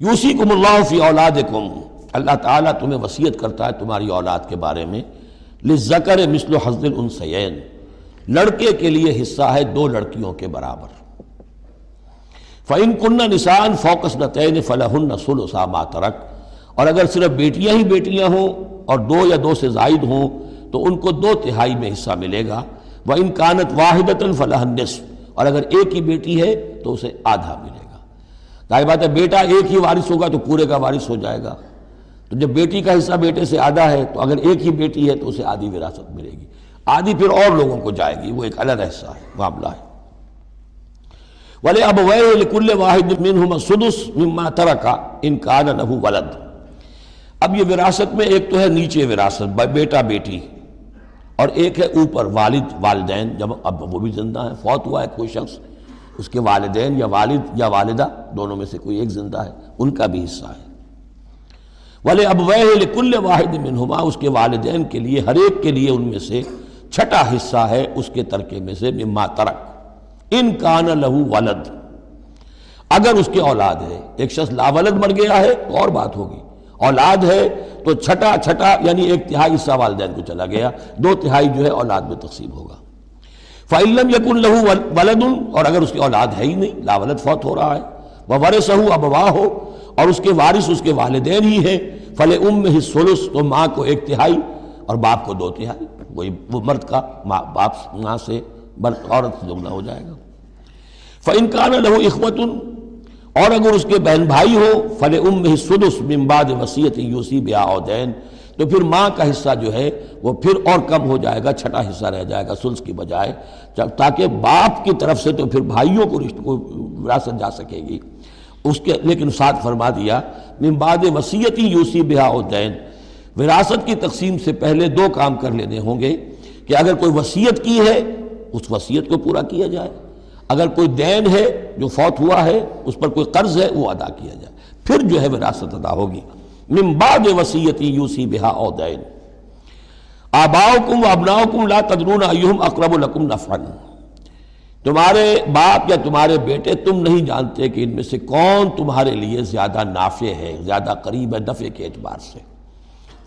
Yossi کم اللہ فی اولاد اللہ تعالیٰ تمہیں وسیعت کرتا ہے تمہاری اولاد کے بارے میں۔ لذکر مثل حضر الانسین لڑکے کے لیے حصہ ہے دو لڑکیوں کے برابر۔ فعن کن نسان فوکس نتین فلاح سلسا ماترک اور اگر صرف بیٹیاں ہی بیٹیاں ہوں اور دو یا دو سے زائد ہوں تو ان کو دو تہائی میں حصہ ملے گا۔ وہ ان کانت واحد فلاح نصف اور اگر ایک ہی بیٹی ہے تو اسے آدھا ملے گا۔ ظاہر بات ہے، بیٹا ایک ہی وارث ہوگا تو پورے کا وارث ہو جائے گا۔ تو جب بیٹی کا حصہ بیٹے سے آدھا ہے، تو اگر ایک ہی بیٹی ہے تو اسے آدھی وراثت ملے گی۔ آدھی پھر اور لوگوں کو جائے گی، وہ ایک الگ حصہ ہے، معاملہ ہے۔ اب کل واحد سدس مما ترکا ان کا نہ ولد۔ اب یہ وراثت میں ایک تو ہے نیچے وراثت بیٹا بیٹی۔ اور ایک ہے اوپر والد، والدین، جب اب وہ بھی زندہ ہیں، فوت ہوا ہے کوئی شخص اس کے والدین یا والد یا والدہ دونوں میں سے کوئی ایک زندہ ہے، ان کا بھی حصہ ہے۔ والے اب کل واحد منہما اس کے والدین کے لیے، ہر ایک کے لیے ان میں سے چھٹا حصہ ہے اس کے ترکے میں سے، مما ترک۔ ان کان لہو ولد۔ اگر اس کے اولاد ہے، ایک شخص لاولد مر گیا ہے تو اور بات ہوگی۔ اولاد ہے تو چھٹا چھٹا یعنی ایک تہائی حصہ والدین کو چلا گیا۔ دو تہائی جو ہے اولاد میں تقسیم ہوگا۔ فعلم یقن لہو ولد، اور اگر اس کی اولاد ہے ہی نہیں، لاولد فوت ہو رہا ہے وہ ورث ہو ابوا ہو اور اس کے وارث، اس کے والدین ہی ہیں فل ام میں سلس تو ماں کو ایک تہائی، اور باپ کو دو تہائی، وہی، وہ مرد کا ماں، باپ ماں سے عورت دگنا ہو جائے گا۔ فن کان لہو اخوت اور اگر اس کے بہن بھائی ہو فل ام سدس ممباد وسیعت یوسی بیا دین تو پھر ماں کا حصہ جو ہے وہ پھر اور کم ہو جائے گا، چھٹا حصہ رہ جائے گا سلس کی بجائے تاکہ باپ کی طرف سے تو پھر بھائیوں کو رشت کو وراثت جا سکے گی۔ اس کے لیکن ساتھ فرما دیا ممباد وسیعتی یوسی بیا دین۔ وراثت کی تقسیم سے پہلے دو کام کر لینے ہوں گے کہ اگر کوئی وسیعت کی ہے، اس وسیعت کو پورا کیا جائے۔ اگر کوئی دین ہے جو فوت ہوا ہے، اس پر کوئی قرض ہے، وہ ادا کیا جائے۔ پھر جو ہے وراثت ادا ہوگی۔ من بعد وسیعتی یوسی بہا او دین آباؤکم و ابناؤکم لا تدرون ایہم اقرب لکم نفعن تمہارے باپ یا تمہارے بیٹے تم نہیں جانتے کہ ان میں سے کون تمہارے لیے زیادہ نافع ہے، زیادہ قریب ہے نفع کے اعتبار سے.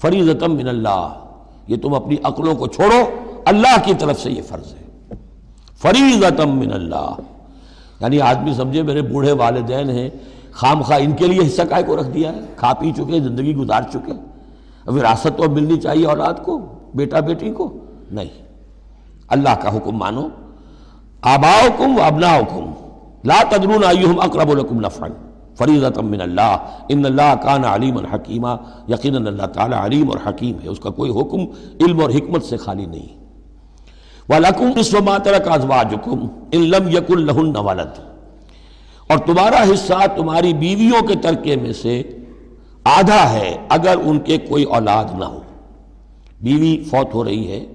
فریضتم من اللہ. یہ تم اپنی عقلوں کو چھوڑو، اللہ کی طرف سے یہ فرض ہے. فریضتم من اللہ. یعنی آدمی سمجھے میرے بوڑھے والدین ہیں خام خواہ ان کے لیے حصہ کائے کو رکھ دیا ہے۔ کھا پی چکے، زندگی گزار چکے۔ وراثت تو ملنی چاہیے اولاد کو، بیٹا بیٹی کو؟ نہیں۔ اللہ کا حکم مانو۔ آباؤ کم و ابنا حکم لا تدرون ایہم اقرب لکم نفعا۔ فریضت من اللہ۔ ان اللہ کان علیم الحکیمہ یقینا اللہ تعالی علیم اور حکیم ہے۔ اس کا کوئی حکم، علم اور حکمت سے خالی نہیں۔ وَلَكُمْ نِصْفُ مَا تَرَكَ أَزْوَاجُكُمْ۔ إِن لَمْ يَكُنْ لَهُنَّ وَلَدٌ۔ اور تمہارا حصہ تمہاری بیویوں کے ترکے میں سے آدھا ہے اگر ان کے کوئی اولاد نہ ہو۔ بیوی فوت ہو رہی ہے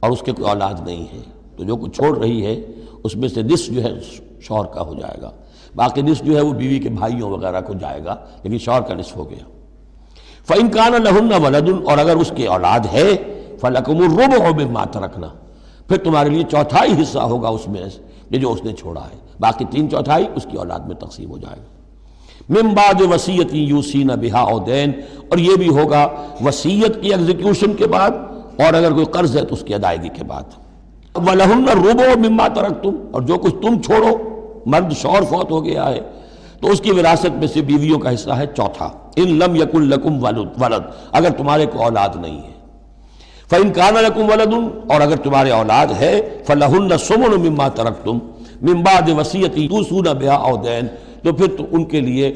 اور اس کے کوئی اولاد نہیں ہے۔ تو جو کچھ چھوڑ رہی ہے، اس میں سے نصف جو ہے شوہر کا ہو جائے گا۔ باقی نصف جو ہے وہ بیوی کے بھائیوں وغیرہ کو جائے گا، لیکن شوہر کا نصف ہو گیا۔ فَإِن كَانَ لَهُنَّ وَلَدٌ، اور اگر اس کے اولاد ہے، فَلَكُمُ الرُّبُعُ مِمَّا تَرَكْنَا۔ پھر تمہارے لیے چوتھائی حصہ ہوگا اس میں یہ جو اس نے چھوڑا ہے، باقی تین چوتھائی اس کی اولاد میں تقسیم ہو جائے گا۔ ممباد وسیعت یوسین بہا دین اور یہ بھی ہوگا وسیعت کی ایگزیکیوشن کے بعد، اور اگر کوئی قرض ہے تو اس کی ادائیگی کے بعد۔ وَلَهُنَّ الرُّبُعُ مِمَّا تَرَكْتُمْ، اور جو کچھ تم چھوڑو، مرد شور فوت ہو گیا ہے، تو اس کی وراثت میں سے بیویوں کا حصہ ہے چوتھا۔ ان لم یکن لکم ولد، اگر تمہارے کو اولاد نہیں ہے۔ فَإِن كَانَ لَكُمْ وَلَدٌ اور اگر تمہارے اولاد ہے، فَلَهُنَّ سُمُنُ مِمَّا تَرَكْتُمْ، مِن بَعْدِ وَسِيَّةٍ تُوصُونَ بِهَا أَوْ تو پھر تو ان کے لیے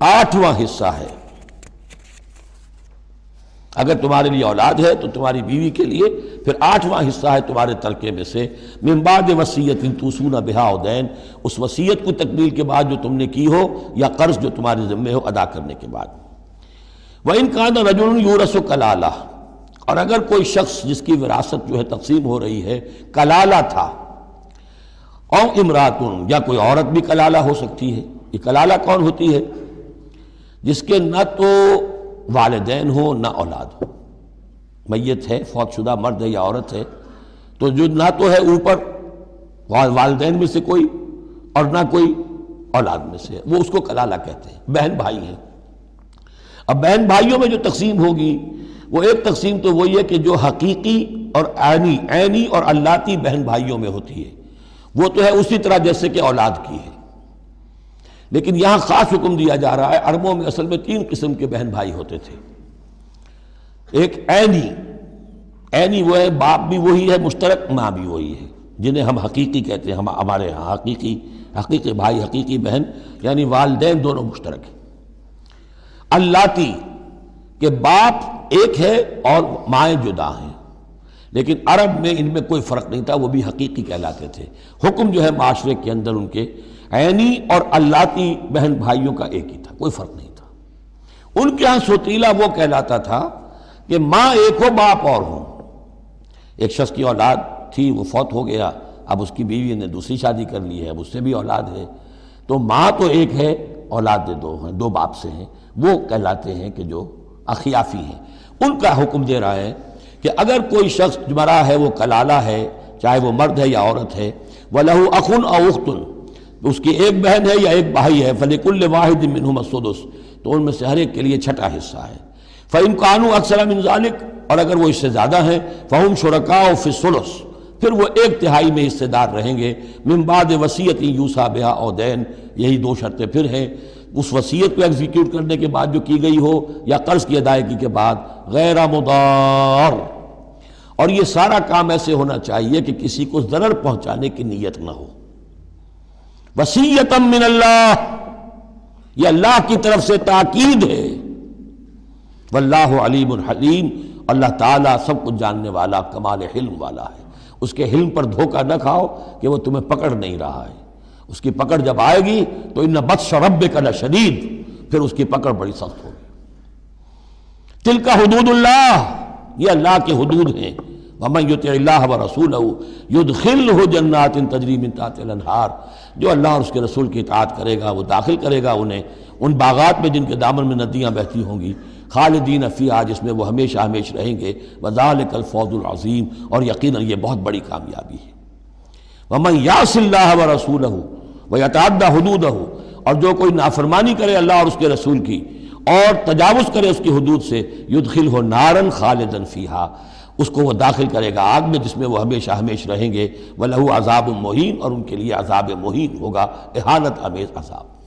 آٹھواں حصہ ہے۔ اگر تمہارے لیے اولاد ہے، تو تمہاری بیوی کے لیے پھر آٹھواں حصہ ہے تمہارے ترکے میں سے۔ من بعد وسیعت توسون بہا دین اس وسیعت کو تکمیل کے بعد جو تم نے کی ہو، یا قرض جو تمہارے ذمے ہو ادا کرنے کے بعد۔ وَإِن كَانَ رَجُلٌ يُورَثُ كَلَالَةً اور اگر کوئی شخص جس کی وراثت جو ہے تقسیم ہو رہی ہے، کلالہ تھا اور امراتن یا کوئی عورت بھی کلالہ ہو سکتی ہے، یہ کلالہ کون ہوتی ہے؟ جس کے نہ تو والدین ہو نہ اولاد ہو میت ہے، فوت شدہ مرد ہے یا عورت ہے، تو جو نہ تو ہے اوپر والدین میں سے کوئی اور نہ کوئی اولاد میں سے، وہ اس کو کلالہ کہتے ہیں۔ بہن بھائی ہیں۔ اب بہن بھائیوں میں جو تقسیم ہوگی وہ ایک تقسیم تو وہی ہے کہ جو حقیقی اور عینی عینی اور اللہ بہن بھائیوں میں ہوتی ہے۔ وہ تو ہے اسی طرح جیسے کہ اولاد کی ہے۔ لیکن یہاں خاص حکم دیا جا رہا ہے، عربوں میں اصل میں تین قسم کے بہن بھائی ہوتے تھے۔ ایک عینی عینی وہ ہے، باپ بھی وہی ہے، مشترک ماں بھی وہی ہے، جنہیں ہم حقیقی کہتے ہیں، ہم ہمارے ہاں حقیقی حقیقی بھائی، حقیقی بہن یعنی والدین دونوں مشترک ہیں۔ اللہ کہ باپ ایک ہے اور مائیں جدا ہیں۔ لیکن عرب میں ان میں کوئی فرق نہیں تھا، وہ بھی حقیقی کہلاتے تھے۔ حکم جو ہے معاشرے کے اندر ان کے عینی اور اللہ بہن بھائیوں کا ایک ہی تھا، کوئی فرق نہیں تھا۔ ان کے ہاں سوتیلا وہ کہلاتا تھا کہ ماں ایک ہو، باپ اور ہوں۔ ایک شخص کی اولاد تھی، وہ فوت ہو گیا، اب اس کی بیوی نے دوسری شادی کر لی ہے، اب اس سے بھی اولاد ہے۔ تو ماں تو ایک ہے اولاد دو ہیں، دو باپ سے ہیں۔ وہ کہلاتے ہیں کہ جو اخیافی ہیں۔ ان کا حکم دے رہا ہے کہ اگر کوئی شخص مرا ہے، وہ کلالہ ہے، چاہے وہ مرد ہے یا عورت ہے وہ لہو اخن اور اختن اس کی ایک بہن ہے یا ایک بھائی ہے فلیک الواحد منہ مسدس تو ان میں سے ہر ایک کے لیے چھٹا حصہ ہے۔ فعم قانو اکثر ذالک اور اگر وہ اس سے زیادہ ہیں فہم شرکا فسلس پھر وہ ایک تہائی میں حصے دار رہیں گے۔ ممباد وسیعت یوسا بیا اور دین یہی دو شرطیں پھر ہیں۔ اس وصیت کو ایگزیکیوٹ کرنے کے بعد جو کی گئی ہو یا قرض کی ادائیگی کے بعد غیر مدار۔ اور یہ سارا کام ایسے ہونا چاہیے کہ کسی کو ضرر پہنچانے کی نیت نہ ہو۔ وسیعتم من اللہ۔ یہ اللہ کی طرف سے تاکید ہے۔ واللہ علیم الحلیم اللہ تعالیٰ سب کچھ جاننے والا، کمال حلم والا ہے۔ اس کے حلم پر دھوکہ نہ کھاؤ کہ وہ تمہیں پکڑ نہیں رہا ہے۔ اس کی پکڑ جب آئے گی تو ان بد شرب کا شدید پھر اس کی پکڑ بڑی سخت ہوگی۔ تل کا حدود اللہ، یہ اللہ کے حدود ہیں۔ ومن یطع اللہ و رسول یدخلہ جنات تجریم تحت الانہار۔ جو اللہ اور اس کے رسول کی اطاعت کرے گا، وہ داخل کرے گا انہیں۔ ان باغات میں جن کے دامن میں ندیاں بہتی ہوں گی، خالدین فیہا، جس میں وہ ہمیشہ ہمیش رہیں گے۔ وذالک الفوز العظیم، اور یقیناً یہ بہت بڑی کامیابی ہے۔ ومن یاس اللہ و رسول وہ یتعدہ حدود اور جو کوئی نافرمانی کرے اللہ اور اس کے رسول کی اور تجاوز کرے اس کی حدود سے یدخل ہو نارن خالدن فیہا اس کو وہ داخل کرے گا آگ میں، جس میں وہ ہمیشہ ہمیش رہیں گے۔ وہ لہو عذاب محین اور ان کے لیے عذاب مہین ہوگا، احانت امیز عذاب۔